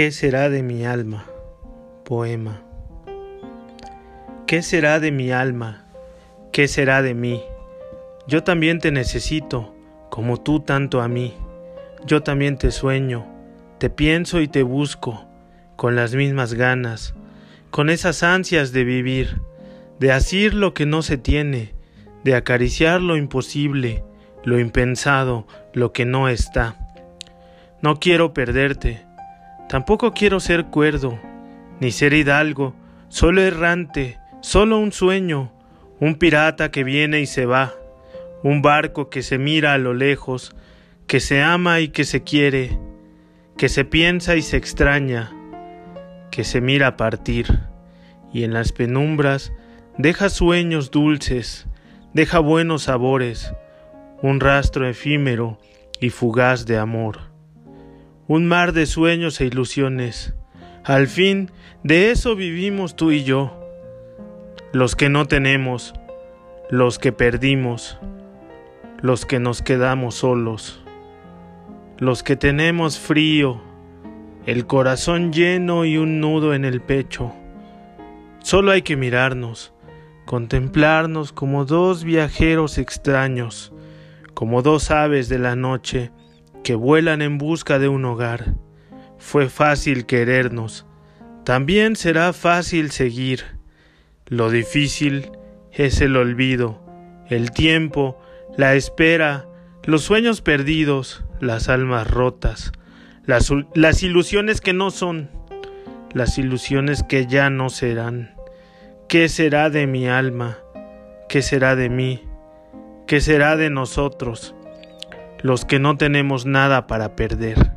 ¿Qué será de mi alma? Poema. ¿Qué será de mi alma? ¿Qué será de mí? Yo también te necesito, como tú tanto a mí. Yo también te sueño, te pienso y te busco, con las mismas ganas, con esas ansias de vivir, de asir lo que no se tiene, de acariciar lo imposible, lo impensado, lo que no está. No quiero perderte, tampoco quiero ser cuerdo, ni ser hidalgo, solo errante, solo un sueño, un pirata que viene y se va, un barco que se mira a lo lejos, que se ama y que se quiere, que se piensa y se extraña, que se mira partir, y en las penumbras deja sueños dulces, deja buenos sabores, un rastro efímero y fugaz de amor, un mar de sueños e ilusiones. Al fin, de eso vivimos tú y yo, los que no tenemos, los que perdimos, los que nos quedamos solos, los que tenemos frío, el corazón lleno y un nudo en el pecho. Solo hay que mirarnos, contemplarnos como dos viajeros extraños, como dos aves de la noche que vuelan en busca de un hogar. Fue fácil querernos, también será fácil seguir. Lo difícil es el olvido, el tiempo, la espera, los sueños perdidos, las almas rotas, las, las ilusiones que no son, las ilusiones que ya no serán. ¿Qué será de mi alma? ¿Qué será de mí? ¿Qué será de nosotros, los que no tenemos nada para perder?